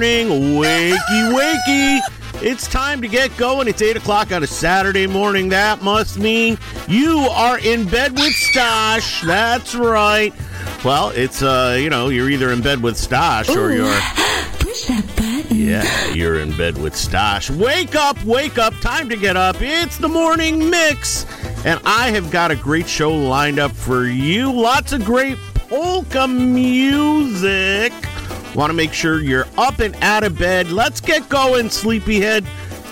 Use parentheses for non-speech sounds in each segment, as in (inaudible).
morning, wakey (laughs) wakey. It's time to get going. It's 8 o'clock on a Saturday morning. That must mean you are in bed with Stosh. That's right. Well, it's, uh, you know, you're either in bed with Stosh or Ooh, you're. (gasps) Push that button. Yeah, you're in bed with Stosh. Wake up, wake up. Time to get up. It's the morning mix. And I have got a great show lined up for you. Lots of great polka music. Want to make sure you're up and out of bed. Let's get going, sleepyhead.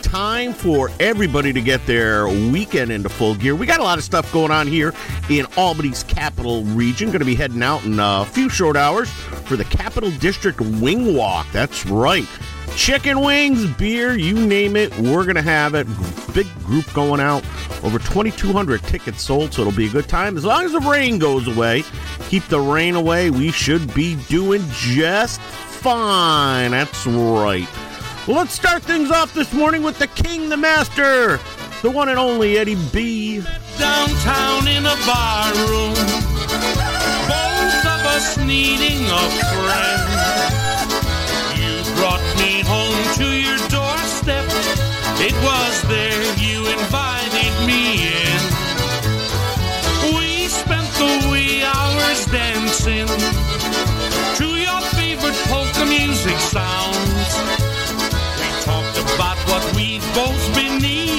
Time for everybody to get their weekend into full gear. We got a lot of stuff going on here in Albany's capital region. Going to be heading out in a few short hours for the Capital District Wing Walk. That's right. Chicken wings, beer, you name it, we're going to have it. Big group going out. Over 2,200 tickets sold, so it'll be a good time. As long as the rain goes away, keep the rain away, we should be doing just fine. That's right. Well, let's start things off this morning with the king, the master, the one and only Eddie B. downtown in a bar room. Both of us needing a friend. Me home to your doorstep. It was there you invited me in. We spent the wee hours dancing to your favorite polka music sounds. We talked about what we've both been needing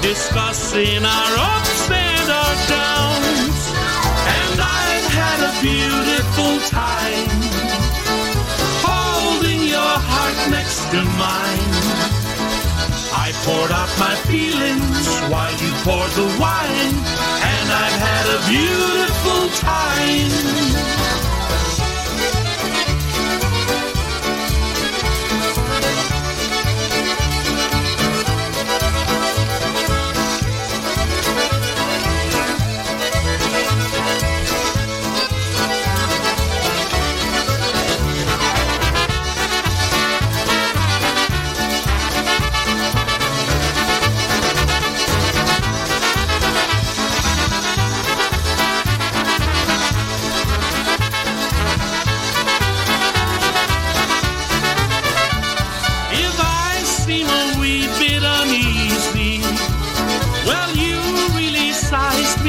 discussing our ups and our downs. And I've had a beautiful time next to mine. I poured out my feelings while you poured the wine, and I've had a beautiful time.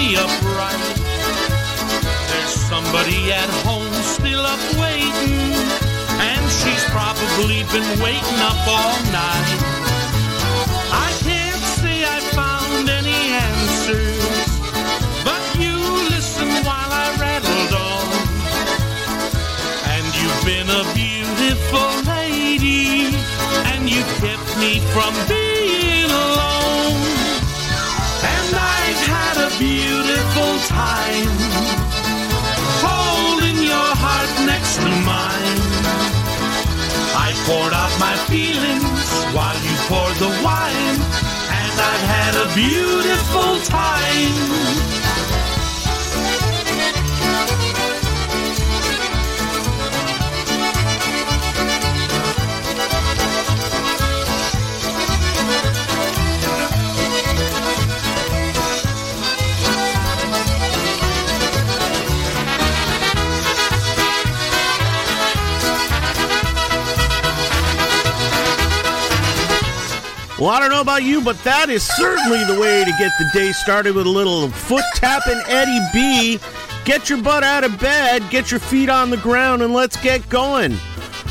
Me. There's somebody at home still up waiting, and she's probably been waiting up all night. Time holding your heart next to mine. I poured out my feelings while you poured the wine, and I've had a beautiful time. Well, I don't know about you, but that is certainly the way to get the day started with a little foot tapping Eddie B. Get your butt out of bed, get your feet on the ground, and let's get going.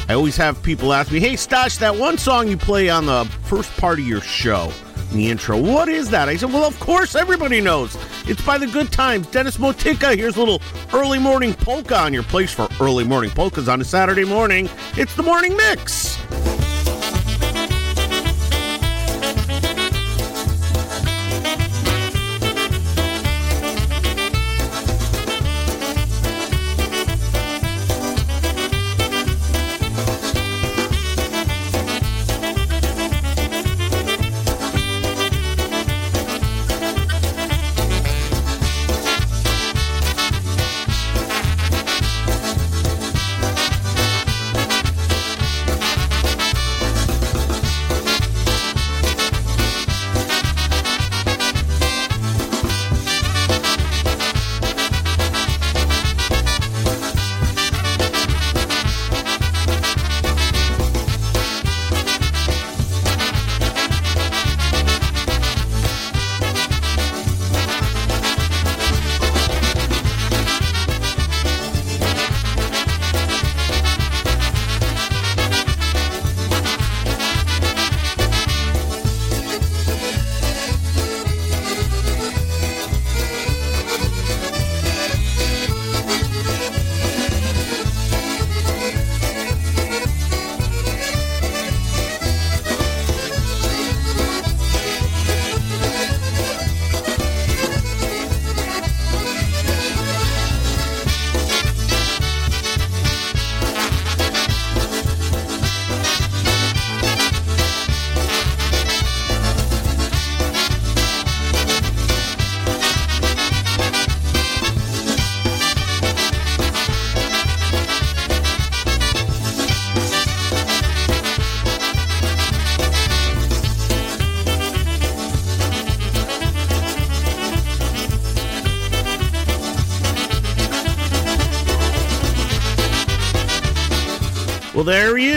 I always have people ask me, hey, Stash, that one song you play on the first part of your show, in the intro, what is that? I said, well, of course, everybody knows. It's by the good times. Dennis Motika, here's a little early morning polka on your place for early morning polkas on a Saturday morning. It's the morning mix.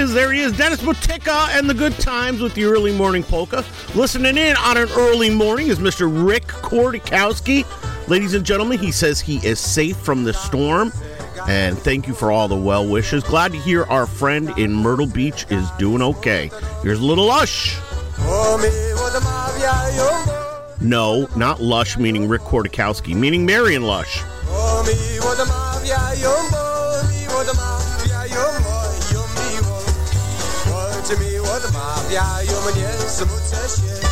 Is. There he is. Dennis Botica and the good times with the early morning polka. Listening in on an early morning is Mr. Rick Kordakowski. Ladies and gentlemen, he says he is safe from the storm. And thank you for all the well wishes. Glad to hear our friend in Myrtle Beach is doing okay. Here's a little Lush. No, not Lush, meaning Rick Kordakowski, meaning Marion Lush. odmawiają mnie, smucę się.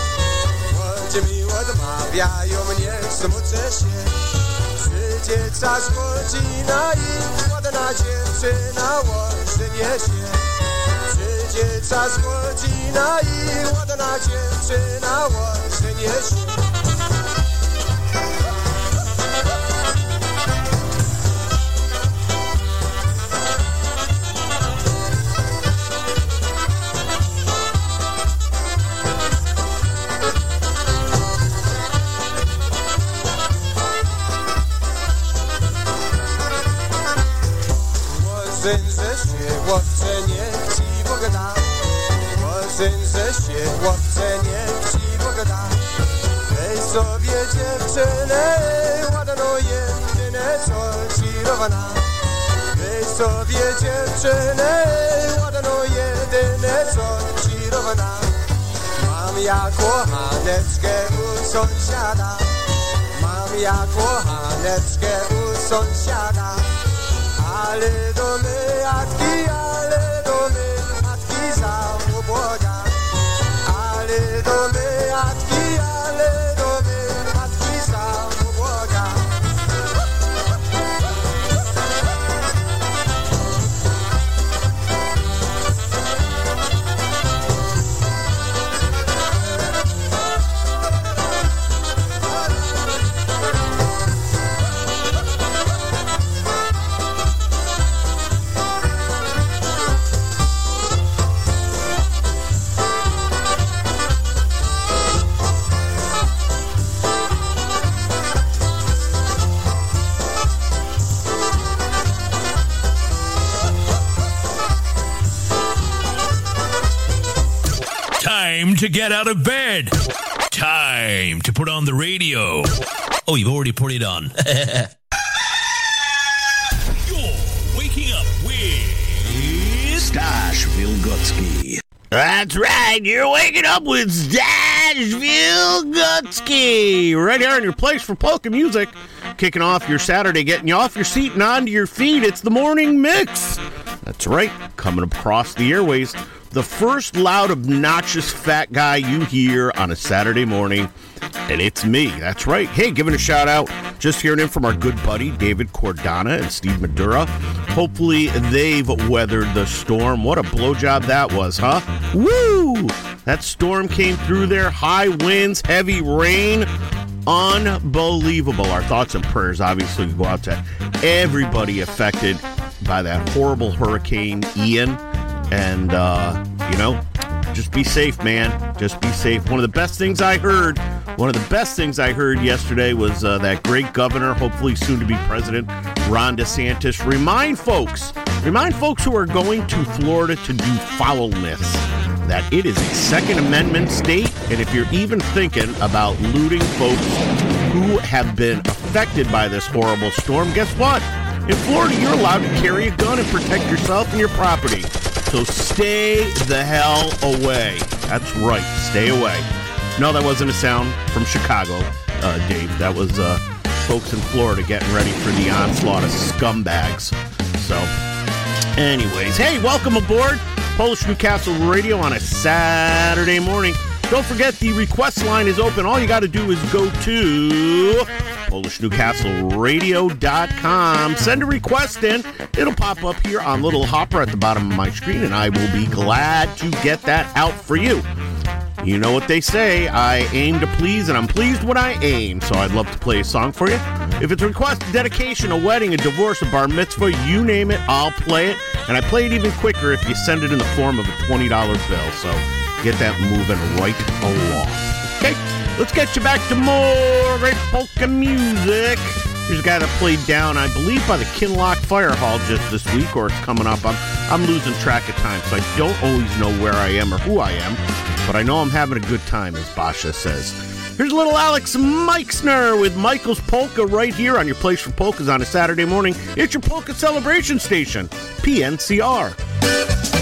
Ludzie mi odmawiają mnie, smucę się. Przyjdzie czas, godzina i ładna dziewczyna łączy nie się. Przyjdzie czas, godzina i ładna dziewczyna łączy nie się. Chłopcze niech ci Bóg da Syn się, chłopcze niech ci Bóg da Weź sobie dziewczynę ładną jedyne co ci rowana. Weź sobie dziewczynę ładną jedyne co ci rowana. Mam ja kochaneczkę u sąsiada. Mam ja kochaneczkę u sąsiada ale do my matki, ale do my matki za ubłoga. Ale do my matki, ale do get out of bed. Time to put on the radio. Oh, you've already put it on. (laughs) You're waking up with Stash Wilgocki. That's right. You're waking up with Stash Wilgocki. Right here in your place for polka music. Kicking off your Saturday, getting you off your seat and onto your feet. It's the morning mix. That's right. Coming across the airways. The first loud, obnoxious fat guy you hear on a Saturday morning. And it's me. That's right. Hey, giving a shout out. Just hearing in from our good buddy David Cordana and Steve Madura. Hopefully they've weathered the storm. What a blowjob that was, huh? Woo! That storm came through there. High winds, heavy rain. Unbelievable. Our thoughts and prayers obviously go out to everybody affected by that horrible hurricane Ian. And, uh, you know, just be safe, man. Just be safe. One of the best things I heard, one of the best things I heard yesterday was uh, that great governor, hopefully soon to be president, Ron DeSantis, remind folks, remind folks who are going to Florida to do foulness that it is a Second Amendment state. And if you're even thinking about looting folks who have been affected by this horrible storm, guess what? In Florida, you're allowed to carry a gun and protect yourself and your property. So stay the hell away. That's right, stay away. No, that wasn't a sound from Chicago, uh, Dave. That was uh, folks in Florida getting ready for the onslaught of scumbags. So, anyways, hey, welcome aboard Polish Newcastle Radio on a Saturday morning. Don't forget the request line is open. All you got to do is go to PolishNewcastleRadio.com. Send a request in. It'll pop up here on little hopper at the bottom of my screen, and I will be glad to get that out for you. You know what they say, I aim to please, and I'm pleased when I aim, so I'd love to play a song for you. If it's a request, a dedication, a wedding, a divorce, a bar mitzvah, you name it, I'll play it. And I play it even quicker if you send it in the form of a $20 bill, so get that moving right along. Okay, let's get you back to more great polka music. Here's a guy that played down, I believe, by the Kinlock Fire Hall just this week, or it's coming up. I'm I'm losing track of time, so I don't always know where I am or who I am, but I know I'm having a good time, as Basha says. Here's little Alex Meixner with Michael's Polka right here on your place for polkas on a Saturday morning. It's your polka celebration station, PNCR.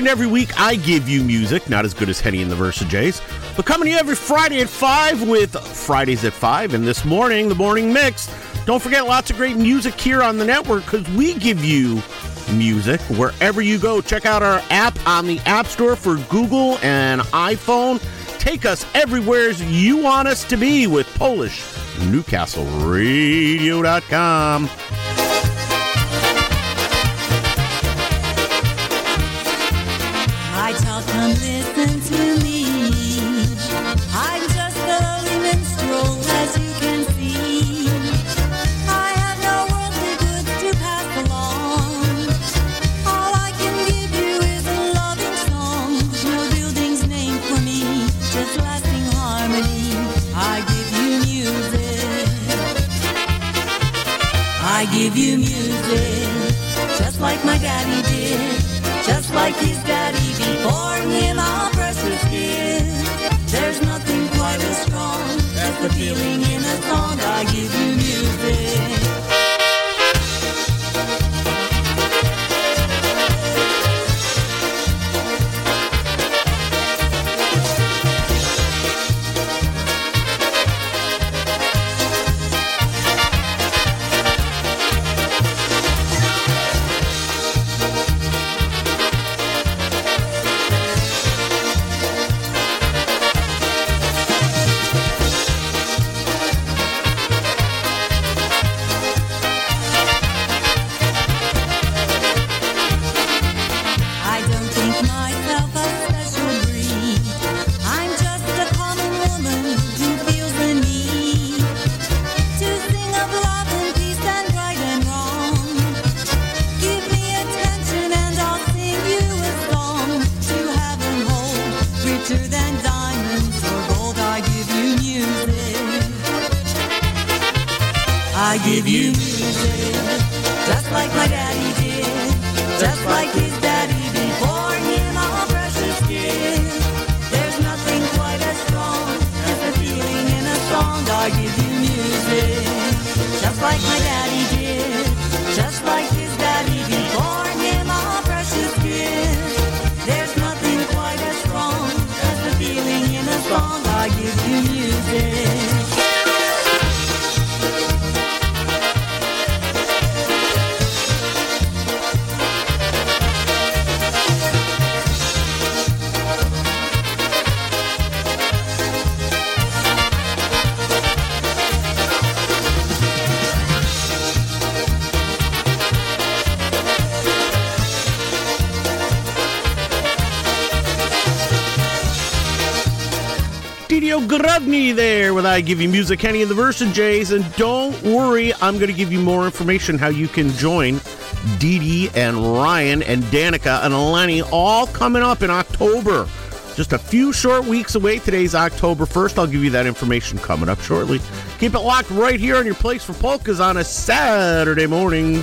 And every week I give you music, not as good as Kenny and the Versa Jays, but coming to you every Friday at 5 with Fridays at 5 and this morning, the morning mix. Don't forget lots of great music here on the network because we give you music wherever you go. Check out our app on the App Store for Google and iPhone. Take us everywhere you want us to be with Polish There with I Give You Music, Kenny and the Versa Jays. And don't worry, I'm going to give you more information how you can join Dee Dee and Ryan and Danica and Lenny all coming up in October. Just a few short weeks away. Today's October 1st. I'll give you that information coming up shortly. Keep it locked right here on your place for polkas on a Saturday morning.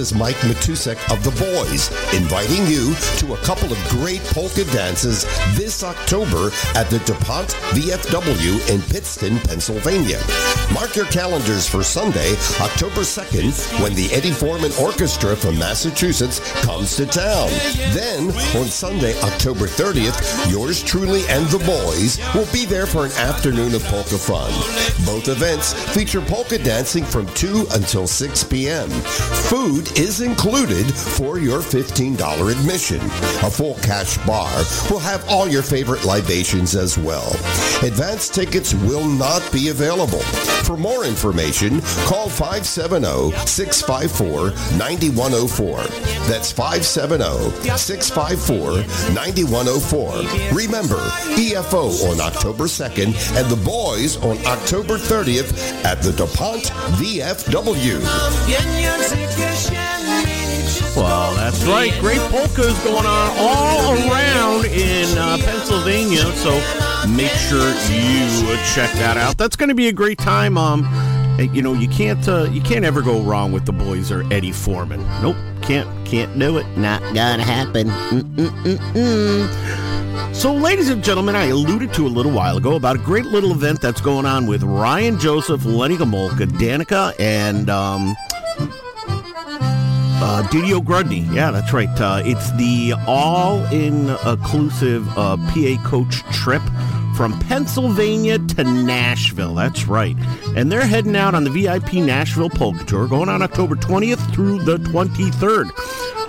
Is Mike Matusek of The Boys, inviting you to a couple of great polka dances this October at the DuPont VFW in Pittston, Pennsylvania. Mark your calendars for Sunday, October 2nd, when the Eddie Forman Orchestra from Massachusetts comes to town. Then, on Sunday, October 30th, yours truly and The Boys will be there for an afternoon of polka fun. Both events feature polka dancing from 2 until 6 p.m. Food is included for your $15 admission. A full cash bar will have all your favorite libations as well. Advance tickets will not be available. For more information, call 570-654-9104. That's 570-654-9104. Remember, EFO on October 2nd and The Boys on October 30th at the DuPont VFW. Well, that's right. Great polkas going on all around in uh, Pennsylvania. So make sure you check that out. That's going to be a great time. Um, uh, you know, you can't uh, you can't ever go wrong with the boys or Eddie Forman. Nope, can't can't do it. Not gonna happen. Mm-mm-mm-mm. So, ladies and gentlemen, I alluded to a little while ago about a great little event that's going on with Ryan Joseph, Lenny Gomulka, Danica, and um, uh, Didio Grudney. Yeah, that's right. Uh, it's the all-inclusive uh, PA coach trip from Pennsylvania to Nashville. That's right. And they're heading out on the VIP Nashville Polka Tour, going on October 20th through the 23rd.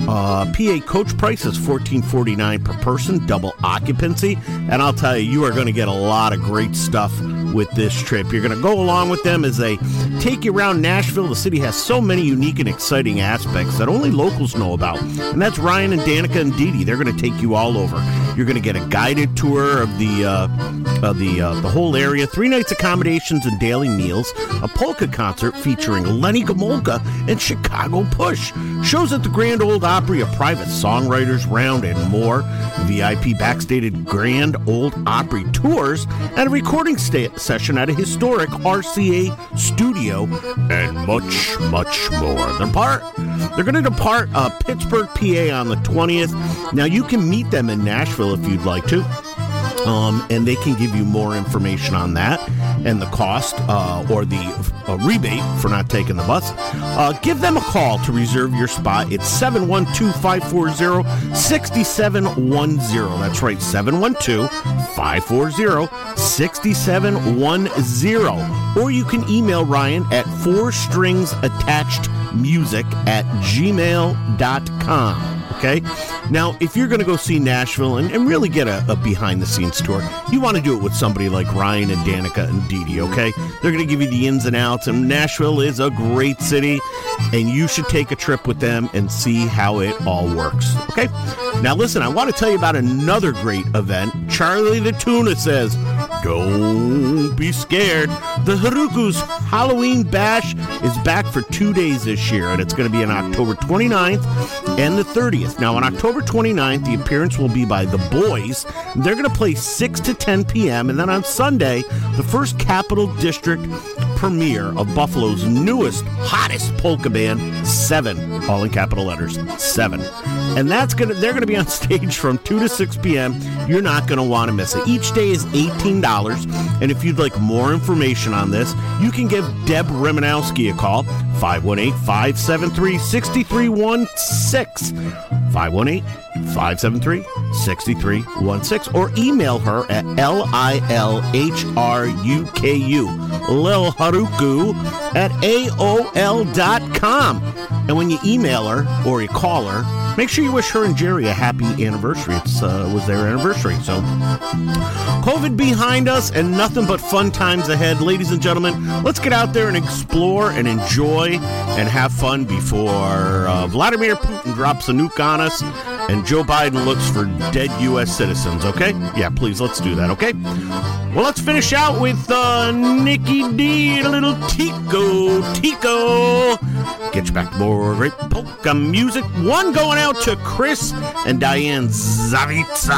Uh, PA coach price is $14.49 per person, double occupancy. And I'll tell you, you are going to get a lot of great stuff with this trip. You're going to go along with them as they take you around Nashville. The city has so many unique and exciting aspects that only locals know about. And that's Ryan and Danica and Dee Dee. They're going to take you all over. You're going to get a guided tour of the uh, of the uh, the whole area, three nights accommodations and daily meals, a polka concert featuring Lenny Gomulka and Chicago Push, shows at the Grand Ole Opry, a private songwriters round, and more. VIP backstage Grand Ole Opry tours and a recording sta- session at a historic RCA studio, and much, much more. They're part. They're going to depart uh, Pittsburgh, PA, on the 20th. Now you can meet them in Nashville if you'd like to. Um, and they can give you more information on that and the cost uh, or the uh, rebate for not taking the bus. Uh, give them a call to reserve your spot. It's 712 540 6710. That's right, 712 540 6710. Or you can email Ryan at four strings attached music at gmail.com. Okay. Now, if you're going to go see Nashville and, and really get a, a behind the scenes tour, you want to do it with somebody like Ryan and Danica and Dee Dee, okay? They're going to give you the ins and outs, and Nashville is a great city, and you should take a trip with them and see how it all works, okay? Now, listen, I want to tell you about another great event. Charlie the Tuna says, don't be scared. The Haruku's Halloween Bash is back for two days this year, and it's going to be on October 29th and the 30th. Now, on October 29th, the appearance will be by The Boys. They're going to play 6 to 10 p.m., and then on Sunday, the first Capital District premiere of Buffalo's newest, hottest polka band, Seven, all in capital letters, Seven. And that's gonna they're gonna be on (laughs) stage from 2 to 6 p.m. You're not gonna want to miss it. Each day is $18. And if you'd like more information on this, you can give Deb Rimanowski a call, 518-573-6316. 518-573-6316 or email her at L-I-L-H-R-U-K-U Lil Haruku at AOL.com. And when you email her or you call her, make sure you wish her and Jerry a happy anniversary. It's uh, was their anniversary. So COVID behind us and nothing but fun times ahead. Ladies and gentlemen, let's get out there and explore and enjoy and have fun before uh, Vladimir Putin drops a nuke on us and Joe Biden looks for dead U.S. citizens, okay? Yeah, please, let's do that, okay? Well, let's finish out with uh, Nikki D, little Tico, Tico. Get you back to more great polka music. One going out to Chris and Diane Zavitsa.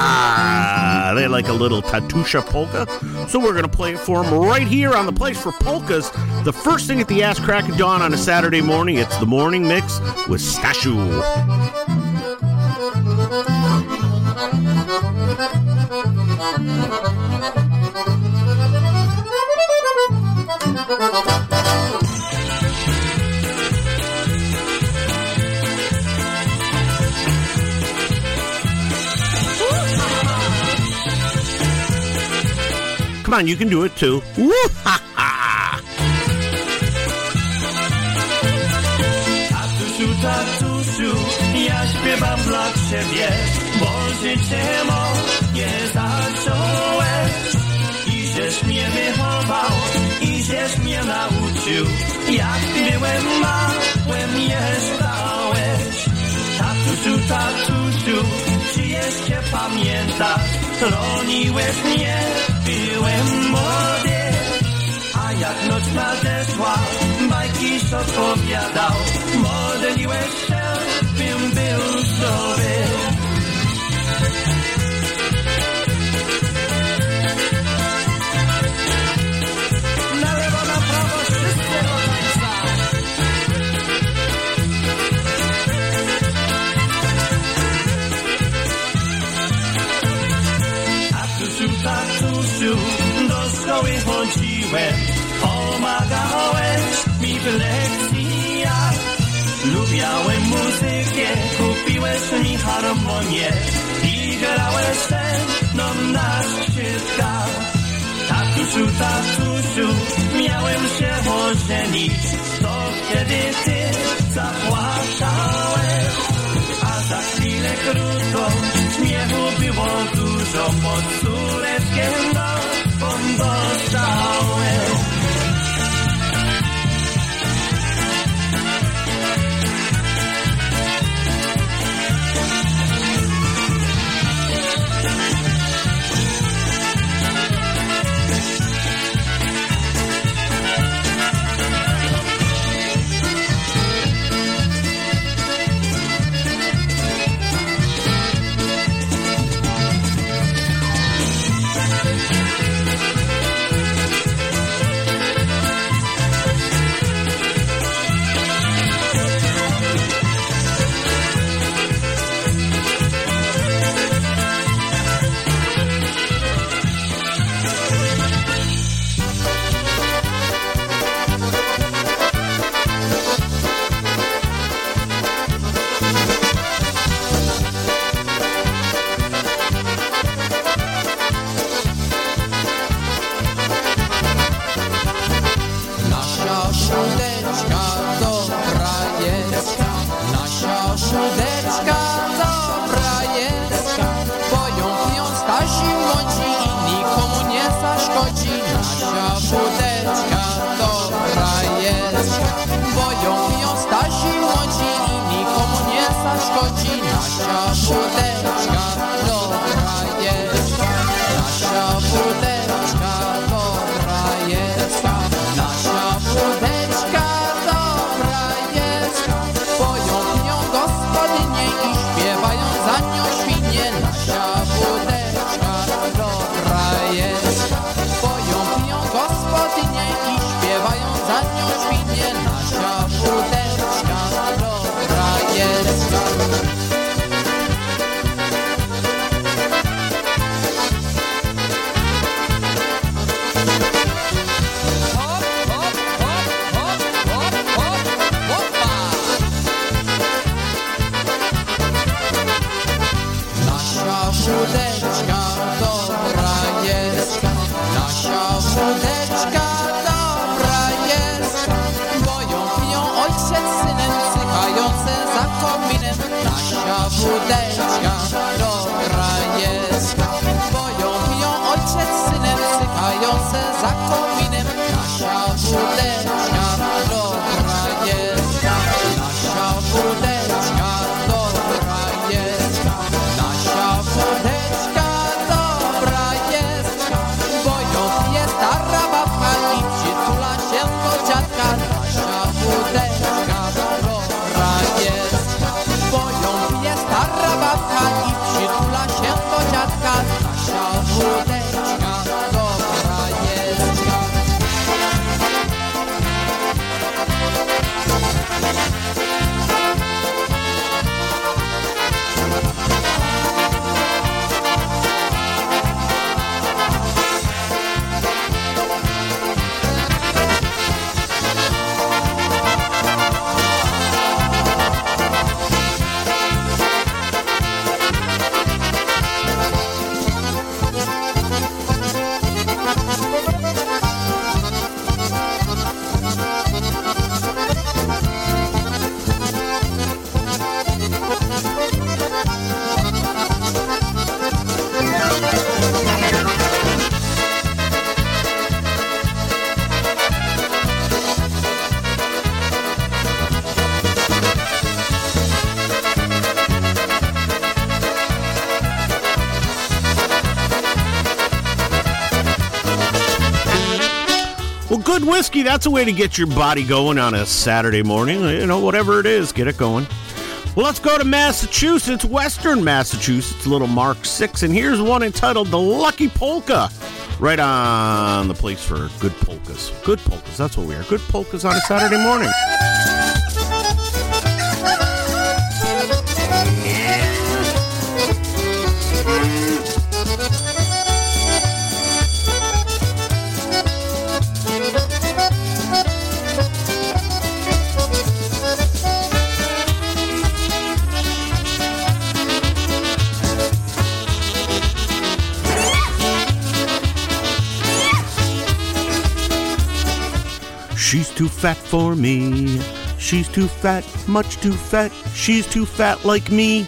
They like a little Tatusha polka, so we're going to play it for them right here on the place for polkas. The first thing at the ass crack of dawn on a Saturday morning, it's the morning mix with Stashu. Come on, you can do it too. Woo ha ha! Tatusiu, tatusiu, ja śpiewam dla ciebie, bo życie zacząłeś. I żeś mnie wychował, i żeś mnie nauczył, jak byłem małym je stałeś. Tatusiu, tatusiu, czy jeszcze pamiętasz, chroniłeś mnie, byłem młody. A jak noc nadeszła, bajki opowiadał, modliłeś się, bym był przyszłem. Pomagałeś mi w lekcjach. Lubiałem muzykę, kupiłeś mi harmonię. I grałeś ze mną na skrzypkach. Tatusiu, tatusiu, miałem się ożenić. To kiedy ty zapłakałeś. A za chwilę krótką śmiechu było dużo. Pod córeczkiem nową dostałem. Cykające za kominem. That's a way to get your body going on a Saturday morning. You know, whatever it is, get it going. Well, let's go to Massachusetts, Western Massachusetts, little Mark 6, and here's one entitled The Lucky Polka. Right on the place for good polkas. Good polkas, that's what we are. Good polkas on a Saturday morning. Fat for me. She's too fat, much too fat. She's too fat like me.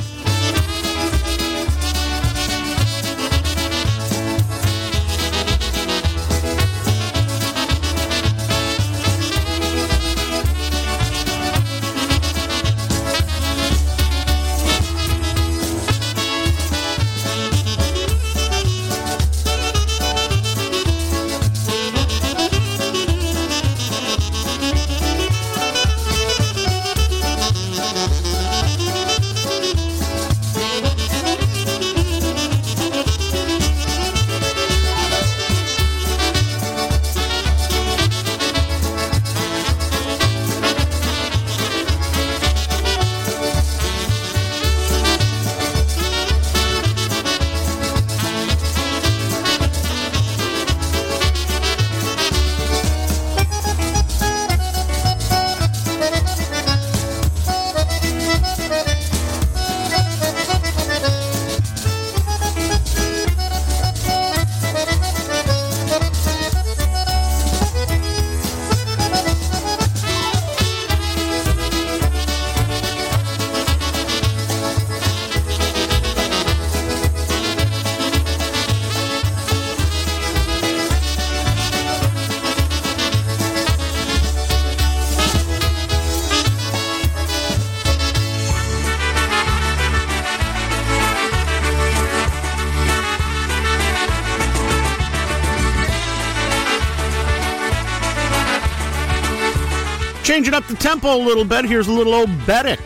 Changing up the tempo a little bit, here's a little old oberek.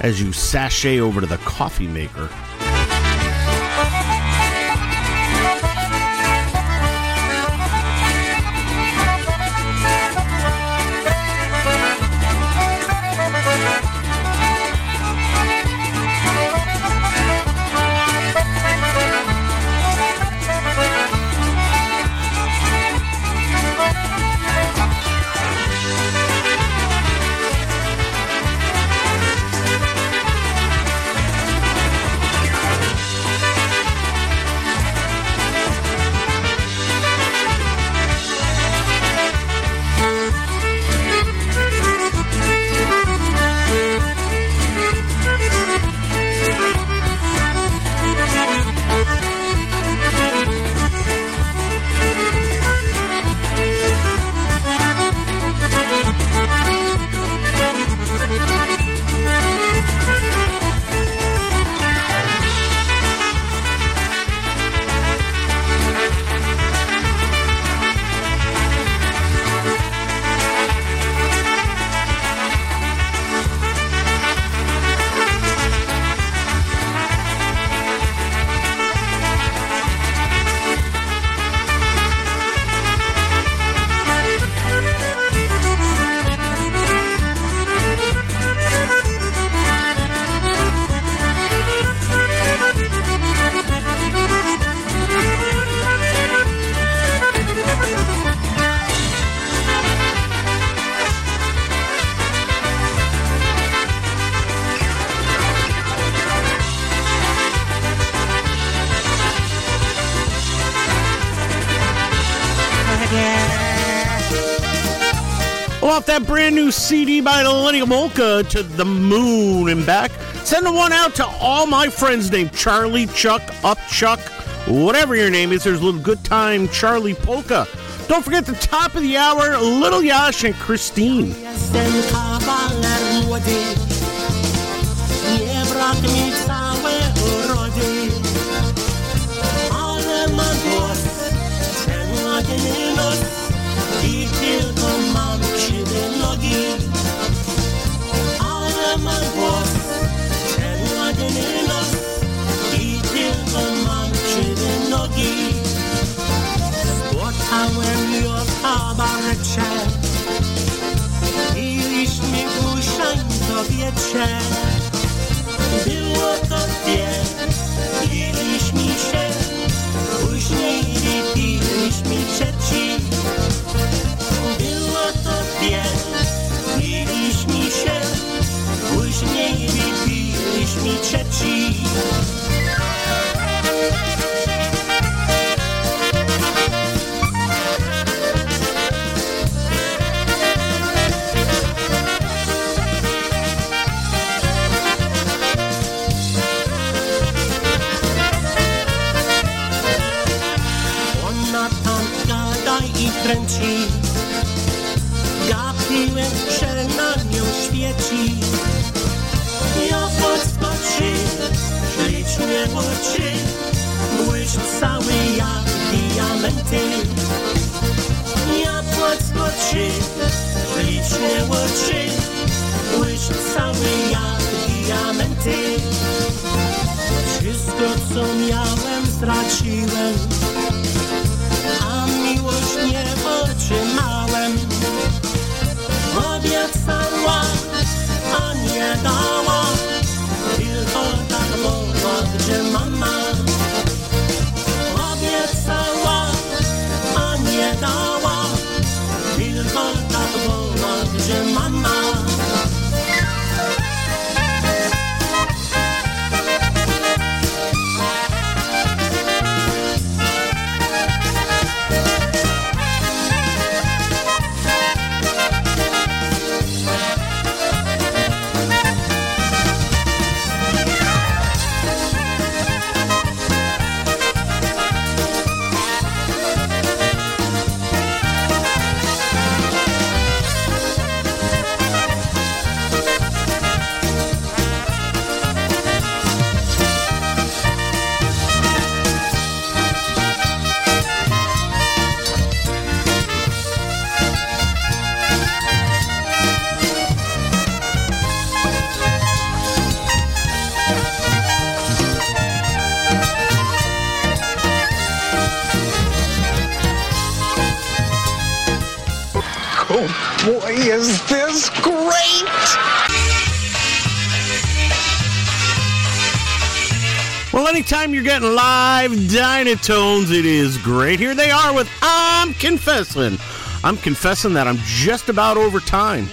As you sashay over to the coffee maker. Off that brand new CD by the Lenny Gomulka to the moon and back. Sending one out to all my friends named Charlie, Chuck, Up Chuck, whatever your name is. There's a little good time, Charlie Polka. Don't forget the top of the hour, Little Yash and Christine. rzecze i liść mi do wietrze. Było to wiele. Gapiłem się na nią świeci. Ja podskoczy, ślicznie oczy, błyszcz cały jak diamenty. Ja podskoczy, ślicznie oczy, błyszcz cały jak diamenty. Wszystko co miałem straciłem, nie anytime you're getting live Dynatones, it is great. Here they are with I'm Confessing. I'm confessing that I'm just about over time.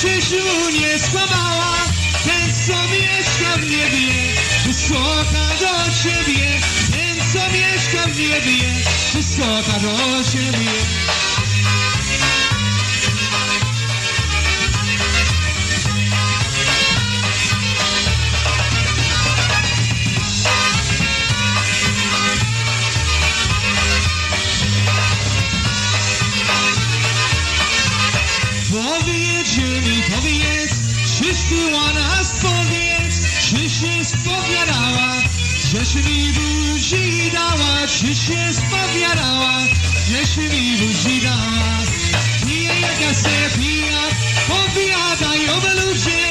Czyś mu nie skłamała, ten co mieszka w niebie, wysoka do ciebie, ten co mieszka w niebie, wysoka do ciebie. Powiedz mi, powiedz, czyś była nas powiedz, czy się spowiadała, żeś mi buzi dała, czy się spowiadała, żeś mi buzi dała. Pije jaka se pija, powiadają ludzie,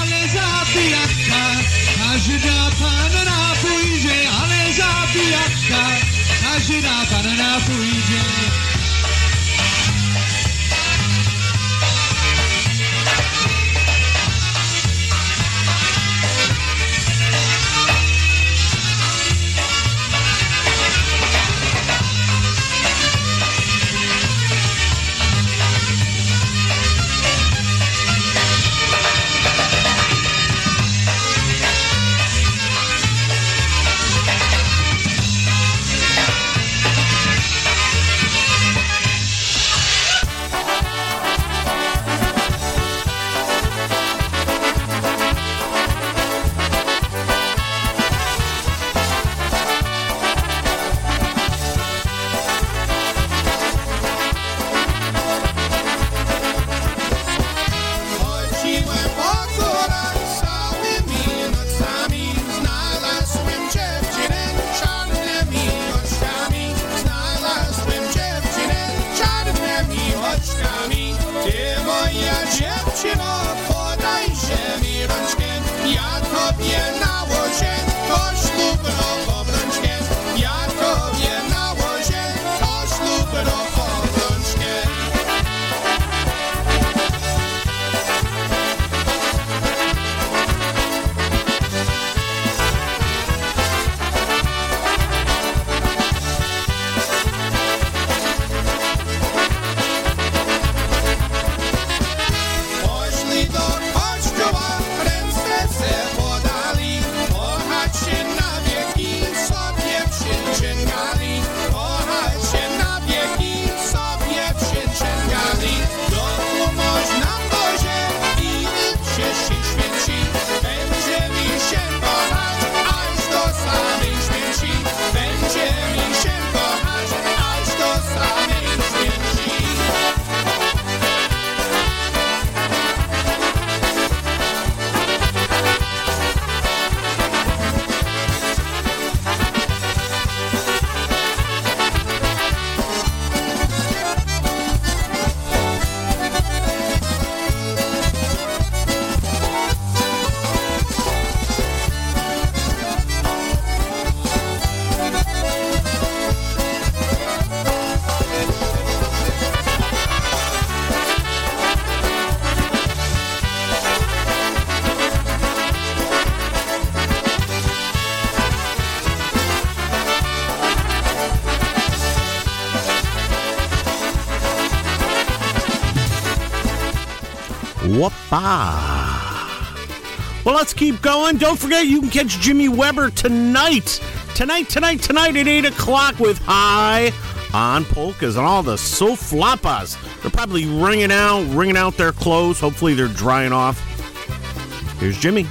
ale za pijaka, każda panna pójdzie, ale za pijaka, każda panna pójdzie. Let's keep going. Don't forget, you can catch Jimmy Weber tonight. Tonight, tonight, tonight at 8 o'clock with High on Polkas and all the soflapas. They're probably wringing out, wringing out their clothes. Hopefully, they're drying off. Here's Jimmy.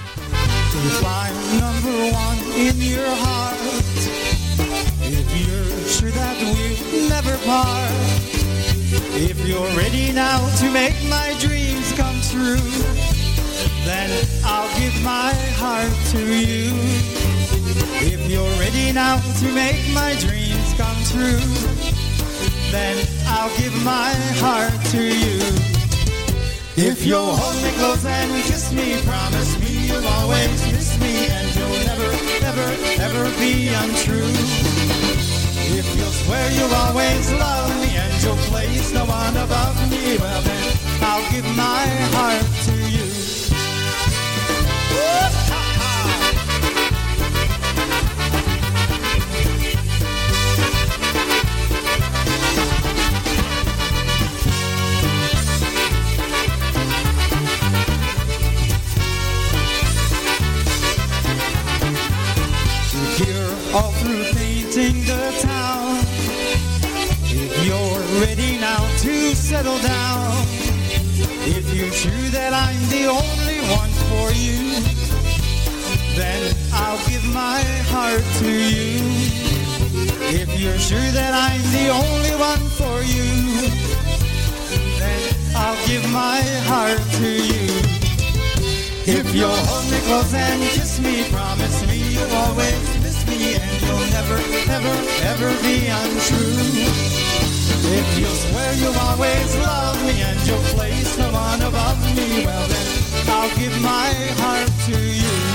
if you're ready now to make my dreams come true, then I'll give my heart to you. If you're ready now to make my dreams come true, then I'll give my heart to you. If you'll hold me close and kiss me, promise me you'll always miss me and you'll never, ever, ever be untrue. If you'll swear you'll always love me and you'll place no one above me, well then I'll give my heart to you. All through painting the town. If you're ready now to settle down, if you're sure that I'm the only for you, then I'll give my heart to you. If you're sure that I'm the only one for you, then I'll give my heart to you. If you'll hold me close and kiss me, promise me you'll always miss me and you'll never, ever, ever be untrue. If you'll swear you'll always love me and you'll place no one above me, well I'll give my heart to you.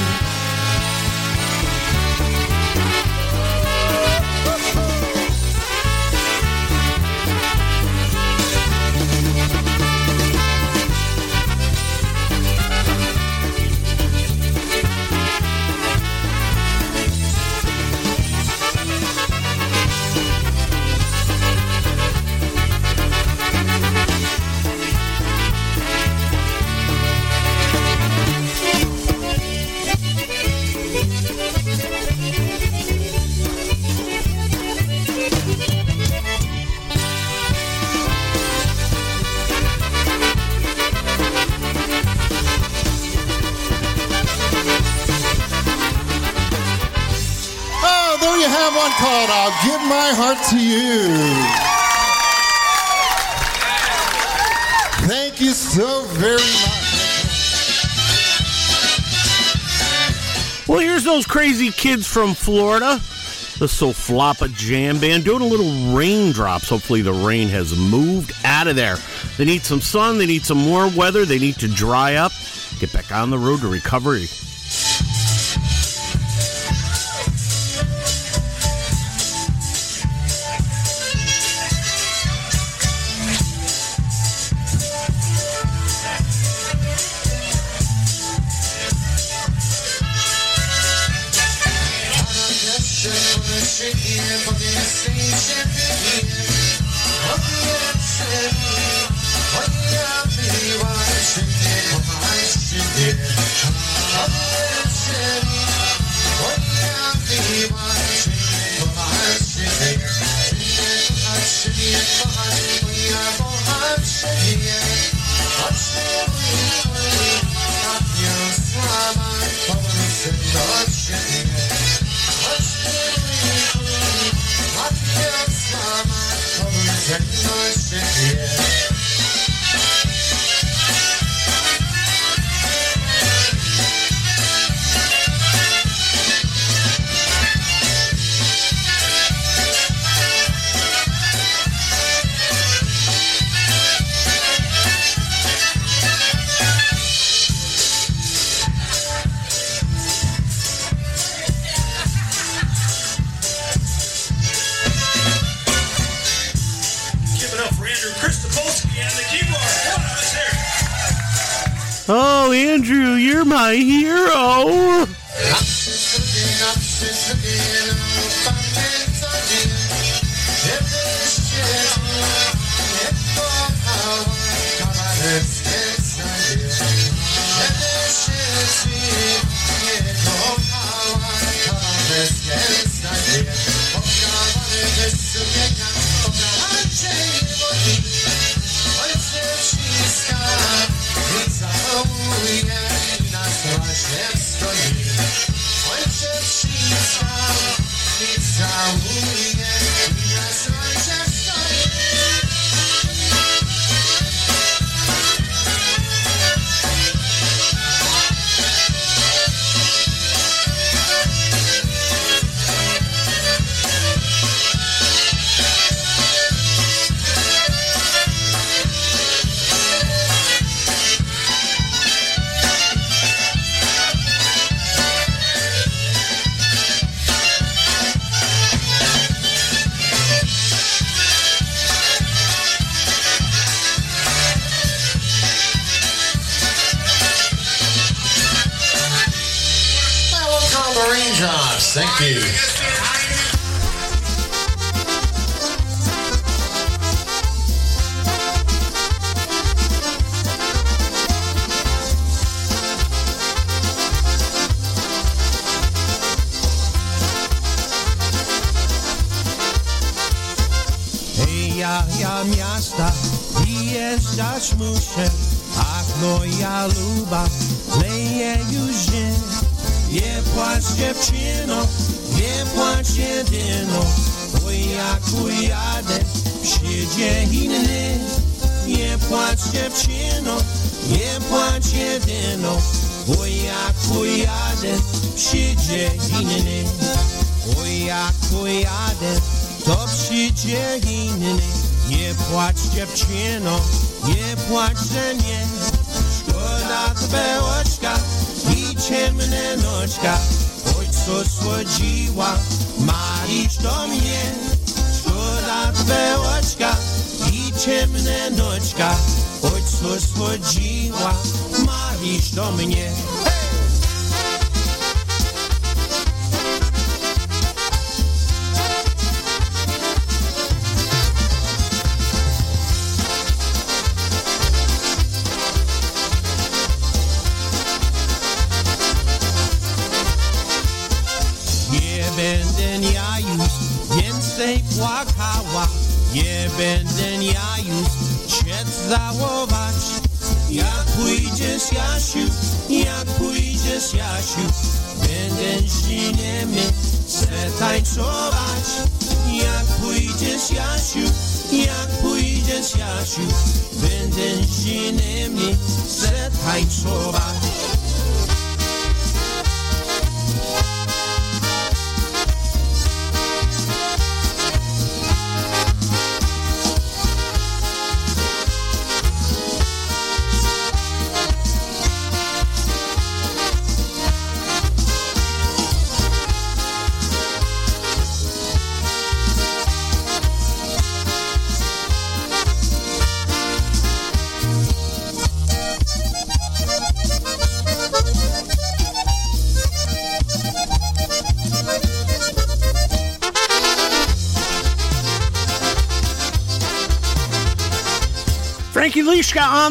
Called I'll Give My Heart to You. Thank you so very much. Well, here's those crazy kids from Florida, the Soflapa Jam Band, doing a little raindrops. Hopefully, the rain has moved out of there. They need some sun, they need some more weather, they need to dry up, get back on the road to recovery. Thank you. Hej, ja, ja miasta, wjeżdżasz muszę, inny. O jak ujadę, to przyjdzie inny. Nie płacz dziewczyno, nie płacz, że nie. Szkoda oczka i ciemne noczka. Choć co słodziła, marisz do mnie. Szkoda oczka i ciemne noczka. Choć co słodziła, marisz do mnie.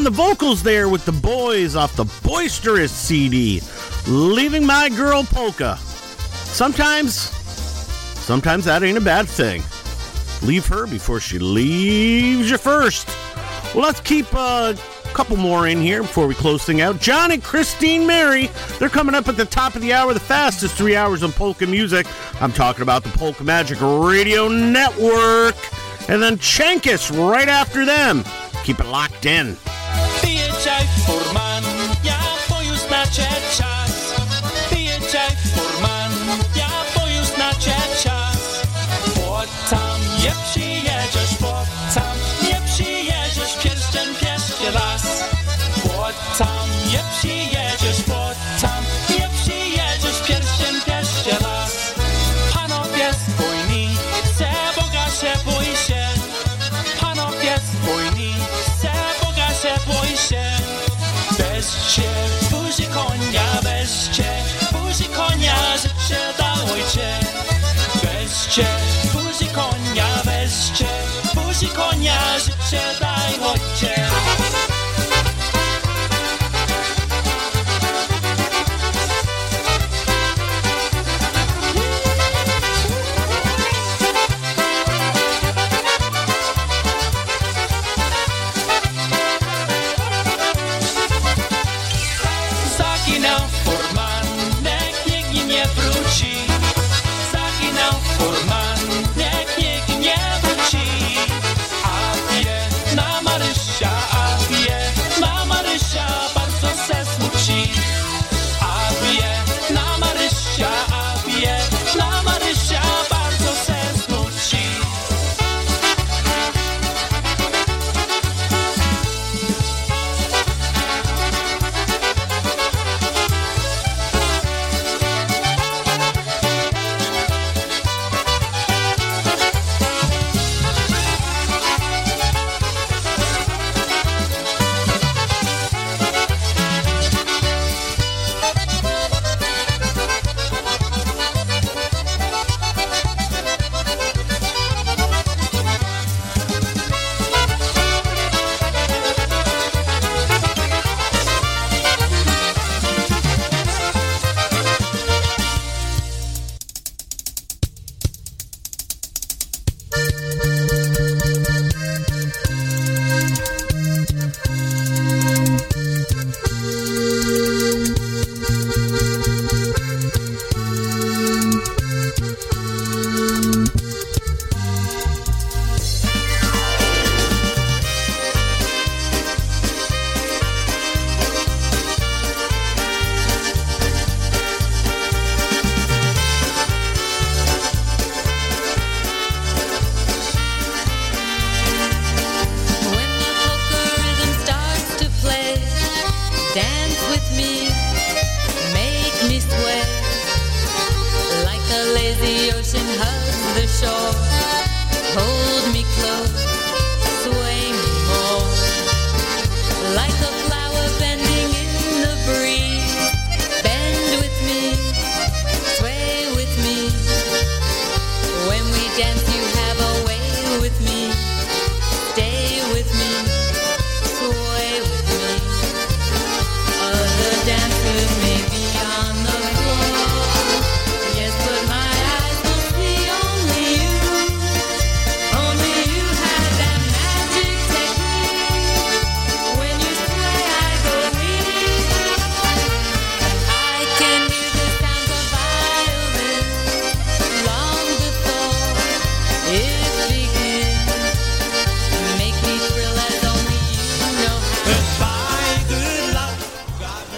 The vocals there with the boys off the Boisterous CD. Leaving my girl polka. Sometimes, sometimes that ain't a bad thing. Leave her before she leaves you first. Well, let's keep a couple more in here before we close thing out. John and Christine Mary, they're coming up at the top of the hour, the fastest three hours of polka music. I'm talking about the Polka Magic Radio Network. And then Chenkis right after them. Keep it locked in. Przyjeżdżaj furman, ja bo już znacie czas. Przyjeżdżaj furman, ja bo już znacie czas. Bo tam nie przyjedziesz, bo tam nie przyjedziesz, pierścień pieszcie las. Bo tam nie przyjedziesz,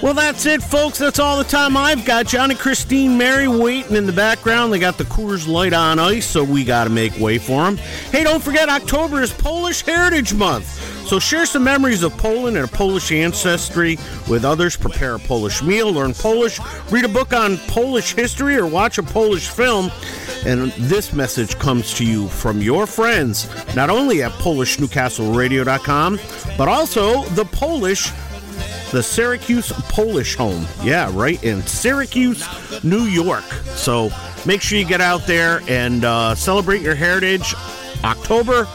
Well, that's it, folks. That's all the time I've got. John and Christine Mary waiting in the background. They got the Coors Light on ice, so we got to make way for them. Hey, don't forget, October is Polish Heritage Month. So share some memories of Poland and a Polish ancestry with others. Prepare a Polish meal, learn Polish, read a book on Polish history, or watch a Polish film. And this message comes to you from your friends, not only at PolishNewcastleRadio.com, but also the Polish the Syracuse Polish home. Yeah, right in Syracuse, New York. So make sure you get out there and uh, celebrate your heritage. October,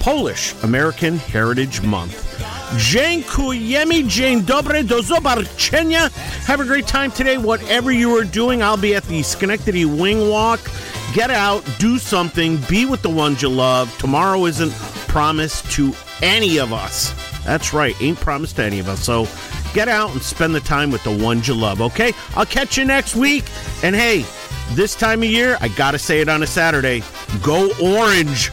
Polish American Heritage Month. Dziękujemy, dzień dobry, do zobaczenia. Have a great time today, whatever you are doing. I'll be at the Schenectady Wing Walk. Get out, do something, be with the ones you love. Tomorrow isn't promised to any of us. That's right, ain't promised to any of us. So get out and spend the time with the ones you love, okay? I'll catch you next week. And hey, this time of year, I gotta say it on a Saturday go orange.